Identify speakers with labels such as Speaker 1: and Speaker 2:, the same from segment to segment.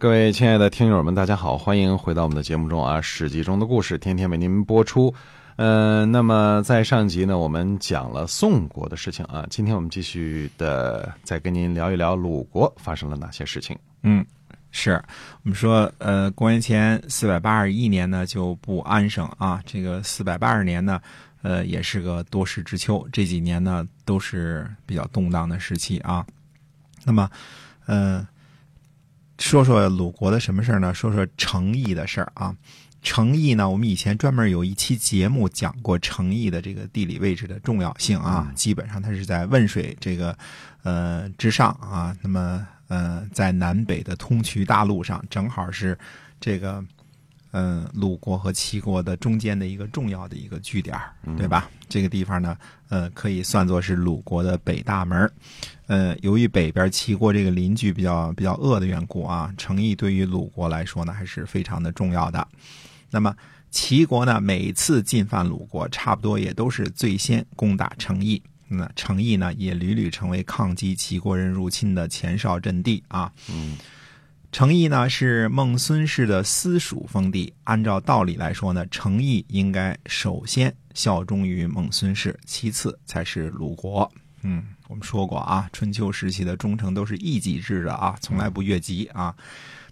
Speaker 1: 各位亲爱的听友们，大家好，欢迎回到我们的节目中啊，《史记》中的故事天天为您播出。呃，那么在上集呢，我们讲了宋国的事情啊，今天我们继续的再跟您聊一聊鲁国发生了哪些事情。
Speaker 2: 嗯，是我们说，呃，公元前四百八十一年呢就不安生啊，这个四百八十年呢，呃，也是个多事之秋，这几年呢都是比较动荡的时期啊。那么，呃。说说鲁国的什么事儿呢？说说成邑的事儿啊。成邑呢，我们以前专门有一期节目讲过成邑的这个地理位置的重要性啊。基本上它是在汶水这个呃之上啊。那么呃，在南北的通衢大路上，正好是这个嗯鲁国和齐国的中间的一个重要的一个据点，对吧？这个地方呢，呃，可以算作是鲁国的北大门。呃，由于北边齐国这个邻居比较比较恶的缘故啊，诚意对于鲁国来说呢，还是非常的重要的。那么齐国呢，每次进犯鲁国，差不多也都是最先攻打诚意。那诚意呢，也屡屡成为抗击齐国人入侵的前哨阵地啊。
Speaker 1: 嗯，
Speaker 2: 成邑呢是孟孙氏的私属封地，按照道理来说呢，成邑应该首先效忠于孟孙氏，其次才是鲁国。嗯。我们说过啊，春秋时期的忠诚都是一己制的啊，从来不越级啊。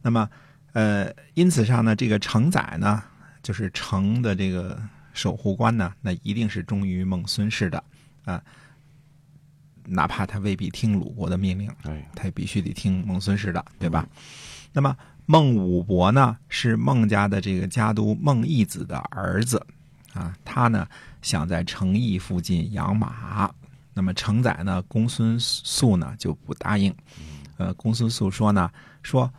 Speaker 2: 那么，呃，因此上呢，这个承载呢，就是城的这个守护官呢，那一定是忠于孟孙氏的啊，哪怕他未必听鲁国的命令，他也必须得听孟孙氏的，对吧？那么孟武伯呢，是孟家的这个家督孟义子的儿子啊，他呢想在城邑附近养马。那么承载呢，公孙素呢就不答应。呃，公孙素说呢，说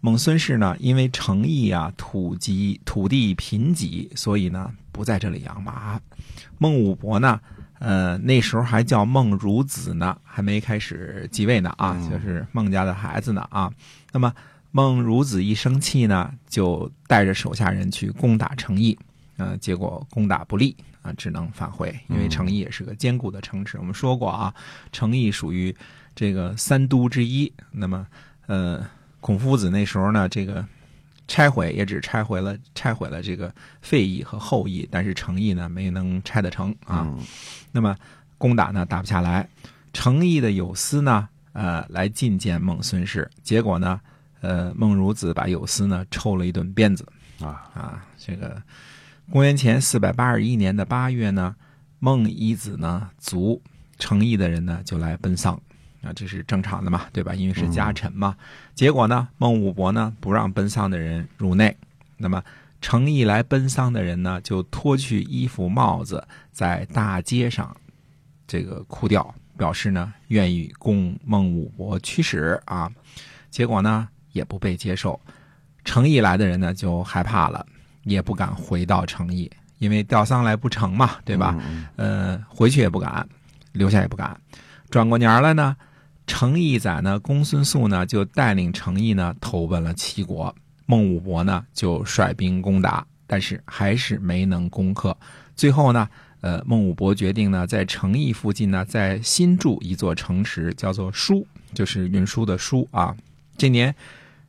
Speaker 2: 孟孙氏呢，因为城邑啊土瘠土地贫瘠，所以呢不在这里养马。孟武伯呢，呃，那时候还叫孟孺子呢，还没开始继位呢啊，就是孟家的孩子呢啊。那么孟孺子一生气呢，就带着手下人去攻打成邑，呃，结果攻打不利。啊，只能返回，因为成邑也是个坚固的城池。我们说过啊，成邑属于这个三都之一。那么，呃，孔夫子那时候呢，这个拆毁也只拆毁了拆毁了这个废邑和后邑，但是成邑呢没能拆得成啊。那么攻打呢打不下来，成邑的有司呢，呃，来觐见孟孙氏，结果呢，呃，孟孺子把有司呢抽了一顿鞭子啊啊，这个。公元前四百八十一年的八月呢，孟夷子呢族成邑的人呢就来奔丧，啊，这是正常的嘛，对吧？因为是家臣嘛。结果呢，孟武伯呢不让奔丧的人入内，那么诚意来奔丧的人呢就脱去衣服帽子，在大街上这个哭掉，表示呢愿意供孟武伯驱使啊。结果呢也不被接受，诚意来的人呢就害怕了。也不敢回到诚意，因为吊丧来不成嘛，对吧？呃，回去也不敢，留下也不敢。转过年来呢，成邑宰呢，公孙素呢就带领成义呢投奔了齐国。孟武伯呢就率兵攻打，但是还是没能攻克。最后呢，呃，孟武伯决定呢在成义附近呢再新筑一座城池，叫做书，就是运输的书啊。这年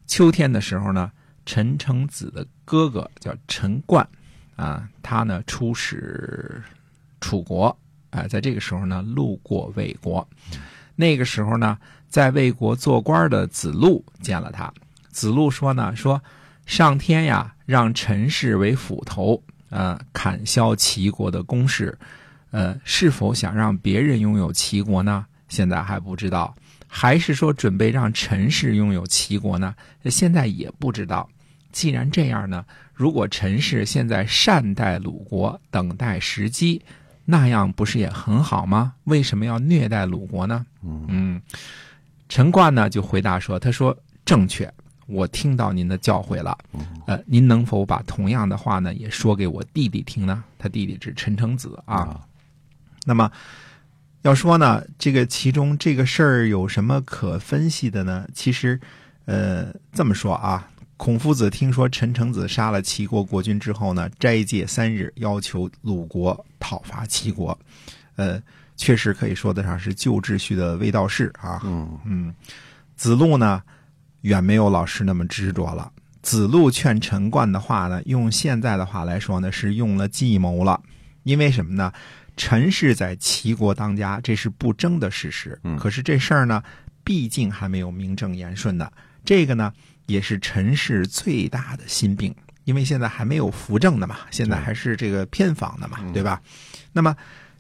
Speaker 2: 秋天的时候呢。陈成子的哥哥叫陈冠，啊，他呢出使楚国，啊，在这个时候呢路过魏国，那个时候呢在魏国做官的子路见了他，子路说呢说上天呀让陈氏为斧头，呃，砍削齐国的攻势，呃，是否想让别人拥有齐国呢？现在还不知道。还是说准备让陈氏拥有齐国呢？现在也不知道。既然这样呢，如果陈氏现在善待鲁国，等待时机，那样不是也很好吗？为什么要虐待鲁国呢？嗯，陈冠呢就回答说：“他说正确，我听到您的教诲了，呃，您能否把同样的话呢也说给我弟弟听呢？他弟弟是陈成子啊。那么要说呢，这个其中这个事儿有什么可分析的呢？其实，呃，这么说啊，孔夫子听说陈成子杀了齐国国君之后呢，斋戒三日，要求鲁国讨伐齐国，呃。确实可以说得上是旧秩序的卫道士啊。
Speaker 1: 嗯
Speaker 2: 嗯，子路呢，远没有老师那么执着了。子路劝陈冠的话呢，用现在的话来说呢，是用了计谋了。因为什么呢？陈氏在齐国当家，这是不争的事实。
Speaker 1: 嗯
Speaker 2: 可是这事儿呢，毕竟还没有名正言顺的。这个呢，也是陈氏最大的心病，因为现在还没有扶正的嘛，现在还是这个偏房的嘛，对吧？那么。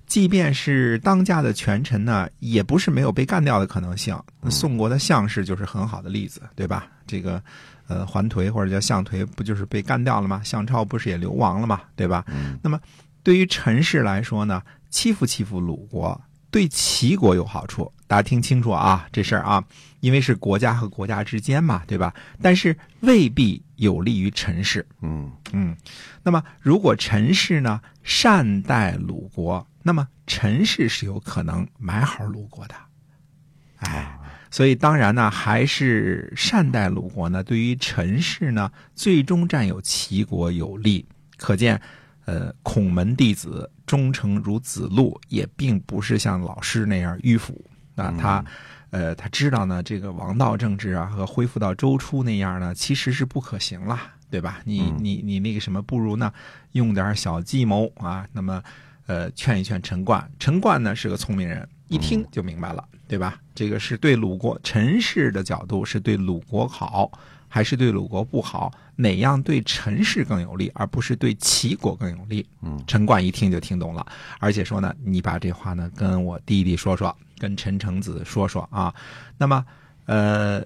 Speaker 2: 即便是当家的权臣呢，也不是没有被干掉的可能性。宋国的项氏就是很好的例子，对吧？这个，呃，桓颓或者叫项颓，不就是被干掉了吗？项超不是也流亡了吗？对吧？那么，对于陈氏来说呢，欺负欺负鲁国，对齐国有好处。大家听清楚啊，这事儿啊，因为是国家和国家之间嘛，对吧？但是未必有利于陈氏。
Speaker 1: 嗯
Speaker 2: 嗯，那么如果陈氏呢善待鲁国，那么陈氏是有可能买好鲁国的，哎，所以当然呢，还是善待鲁国呢，对于陈氏呢，最终占有齐国有利。可见，呃，孔门弟子忠诚如子路，也并不是像老师那样迂腐啊，他。呃，他知道呢，这个王道政治啊，和恢复到周初那样呢，其实是不可行了，对吧？你你你那个什么，不如呢，用点小计谋啊。那么，呃，劝一劝陈冠。陈冠呢是个聪明人，一听就明白了，对吧？这个是对鲁国陈氏的角度，是对鲁国好，还是对鲁国不好？哪样对陈氏更有利，而不是对齐国更有利？
Speaker 1: 嗯，
Speaker 2: 陈冠一听就听懂了，而且说呢，你把这话呢跟我弟弟说说。跟陈成子说说啊，那么，呃，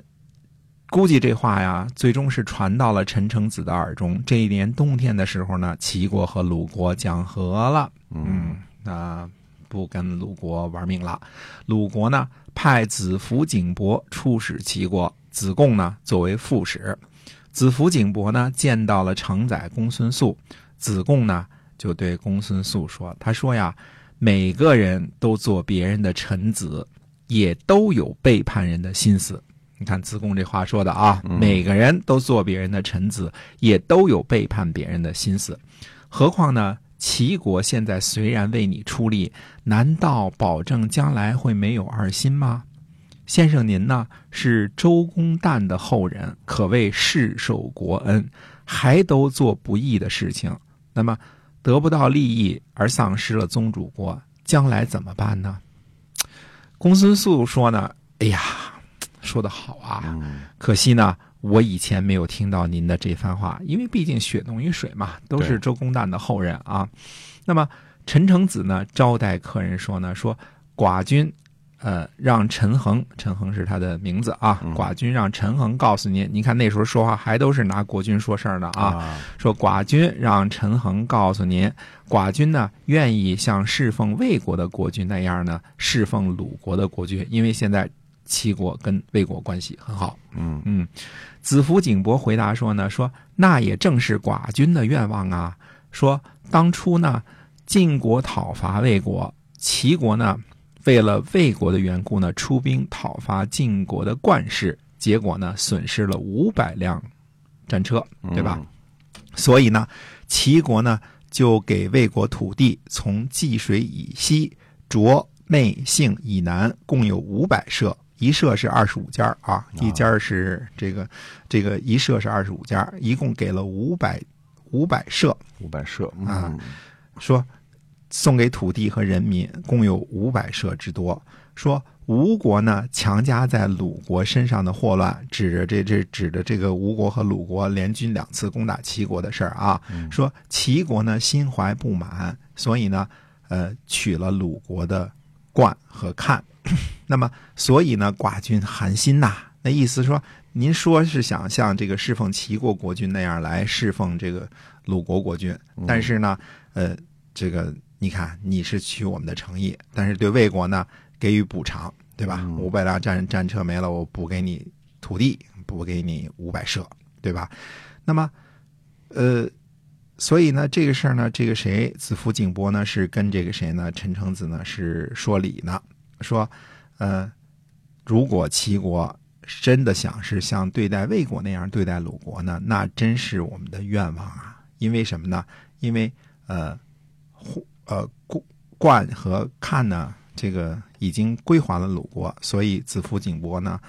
Speaker 2: 估计这话呀，最终是传到了陈成子的耳中。这一年冬天的时候呢，齐国和鲁国讲和了，嗯，那不跟鲁国玩命了。鲁国呢，派子服景伯出使齐国，子贡呢作为副使。子服景伯呢见到了承载公孙素，子贡呢就对公孙素说：“他说呀。”每个人都做别人的臣子，也都有背叛人的心思。你看子贡这话说的啊，每个人都做别人的臣子，也都有背叛别人的心思。何况呢？齐国现在虽然为你出力，难道保证将来会没有二心吗？先生您呢是周公旦的后人，可谓世受国恩，还都做不义的事情，那么。得不到利益而丧失了宗主国，将来怎么办呢？公孙素说呢：“哎呀，说的好啊！可惜呢，我以前没有听到您的这番话，因为毕竟血浓于水嘛，都是周公旦的后人啊。那么陈成子呢，招待客人说呢：说寡君。”呃，让陈恒，陈恒是他的名字啊。寡君让陈恒告诉您，您看那时候说话还都是拿国君说事儿呢啊。说寡君让陈恒告诉您，寡君呢愿意像侍奉魏国的国君那样呢侍奉鲁国的国君，因为现在齐国跟魏国关系很好。
Speaker 1: 嗯
Speaker 2: 嗯，子服景伯回答说呢，说那也正是寡君的愿望啊。说当初呢晋国讨伐魏国，齐国呢。为了魏国的缘故呢，出兵讨伐晋国的冠氏，结果呢，损失了五百辆战车，对吧？所以呢，齐国呢就给魏国土地，从济水以西、卓、昧、姓以南，共有五百社，一社是二十五家啊，一家是这个这个一社是二十五家，一共给了五百五百社，
Speaker 1: 五百社
Speaker 2: 啊，说。送给土地和人民共有五百社之多。说吴国呢强加在鲁国身上的祸乱，指着这这指着这个吴国和鲁国联军两次攻打齐国的事儿啊。说齐国呢心怀不满，所以呢呃取了鲁国的冠和看。那么所以呢寡君寒心呐。那意思说，您说是想像这个侍奉齐国国君那样来侍奉这个鲁国国君，但是呢呃这个。你看，你是取我们的诚意，但是对魏国呢给予补偿，对吧？五百辆战战车没了，我补给你土地，补给你五百舍，对吧？那么，呃，所以呢，这个事儿呢，这个谁子服景伯呢是跟这个谁呢，陈成子呢是说理呢，说，呃，如果齐国真的想是像对待魏国那样对待鲁国呢，那真是我们的愿望啊！因为什么呢？因为呃，户呃冠冠和看呢，这个已经归还了鲁国，所以子服景伯呢，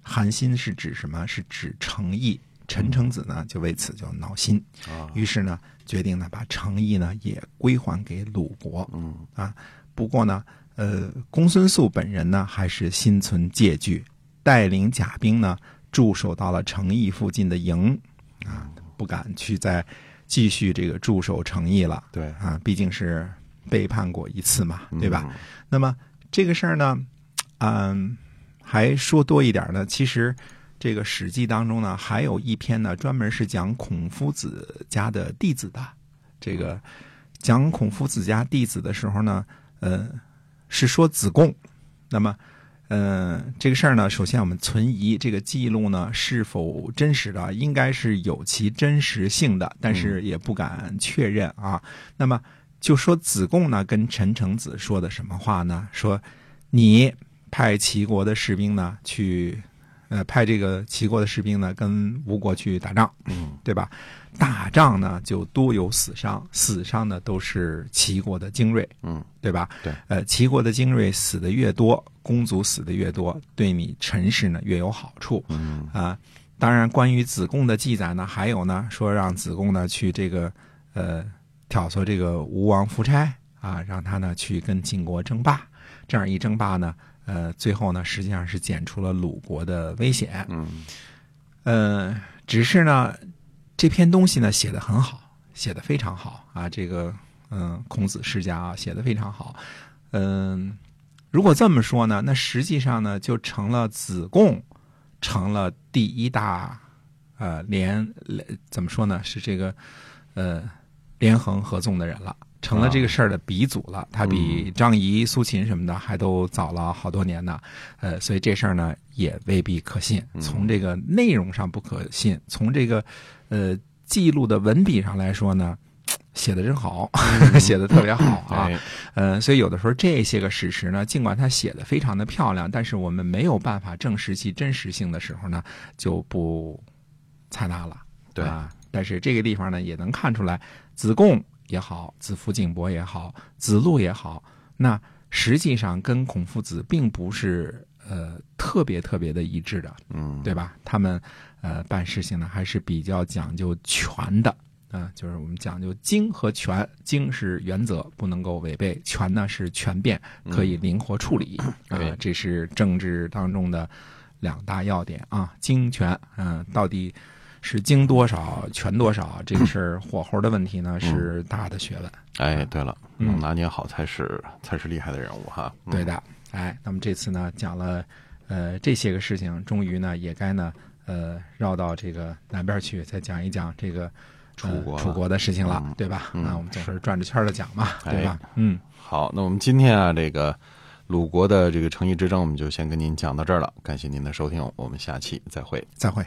Speaker 2: 寒心是指什么？是指诚意。陈成子呢，就为此就恼心，
Speaker 1: 啊，
Speaker 2: 于是呢，决定呢把诚意呢也归还给鲁国。
Speaker 1: 嗯
Speaker 2: 啊，不过呢，呃，公孙素本人呢还是心存戒惧，带领甲兵呢驻守到了城邑附近的营，啊，不敢去再继续这个驻守诚意了。
Speaker 1: 对，
Speaker 2: 啊，毕竟是背叛过一次嘛，对吧？
Speaker 1: 嗯？
Speaker 2: 那么这个事儿呢，嗯，还说多一点呢，其实。这个《史记》当中呢，还有一篇呢，专门是讲孔夫子家的弟子的。这个讲孔夫子家弟子的时候呢，呃，是说子贡。那么，呃，这个事儿呢，首先我们存疑，这个记录呢是否真实的，应该是有其真实性的，但是也不敢确认啊。那么，就说子贡呢跟陈成子说的什么话呢？说你派齐国的士兵呢去。呃，派这个齐国的士兵呢，跟吴国去打仗，
Speaker 1: 嗯，
Speaker 2: 对吧？打仗呢，就多有死伤，死伤呢都是齐国的精锐，
Speaker 1: 嗯，
Speaker 2: 对吧？
Speaker 1: 对，
Speaker 2: 呃，齐国的精锐死的越多，公族死的越多，对你陈氏呢越有好处，
Speaker 1: 嗯
Speaker 2: 啊。当然，关于子贡的记载呢，还有呢，说让子贡呢去这个呃挑唆这个吴王夫差啊，让他呢去跟晋国争霸，这样一争霸呢。呃，最后呢，实际上是减除了鲁国的危险。
Speaker 1: 嗯，
Speaker 2: 呃，只是呢，这篇东西呢写的很好，写的非常好啊。这个，嗯，孔子世家啊，写的非常好。嗯，如果这么说呢，那实际上呢，就成了子贡成了第一大呃联怎么说呢？是这个呃连横合纵的人了。成了这个事儿的鼻祖了，他比张仪、苏秦什么的还都早了好多年呢。呃，所以这事儿呢也未必可信。从这个内容上不可信，从这个呃记录的文笔上来说呢，写的真好，写的特别好啊。呃，所以有的时候这些个史实呢，尽管他写的非常的漂亮，但是我们没有办法证实其真实性的时候呢，就不采纳了。
Speaker 1: 对
Speaker 2: 啊，但是这个地方呢，也能看出来子贡。也好，子服景伯也好，子路也好，那实际上跟孔夫子并不是呃特别特别的一致的，
Speaker 1: 嗯，
Speaker 2: 对吧？他们呃办事情呢还是比较讲究权的啊，就是我们讲究精和权，精是原则不能够违背，权呢是权变可以灵活处理 啊，这是政治当中的两大要点啊，精权嗯到底。是精多少，全多少，这个事儿火候的问题呢，是大的学问。
Speaker 1: 哎，对了，能拿捏好才是才是厉害的人物哈。
Speaker 2: 对的，哎，那么这次呢讲了呃这些个事情，终于呢也该呢呃绕到这个南边去，再讲一讲这个
Speaker 1: 楚国
Speaker 2: 楚国的事情了，对吧？那我们总是转着圈的讲嘛，对吧？嗯，
Speaker 1: 好，那我们今天啊这个鲁国的这个诚意之争，我们就先跟您讲到这儿了。感谢您的收听，我们下期再会，
Speaker 2: 再会。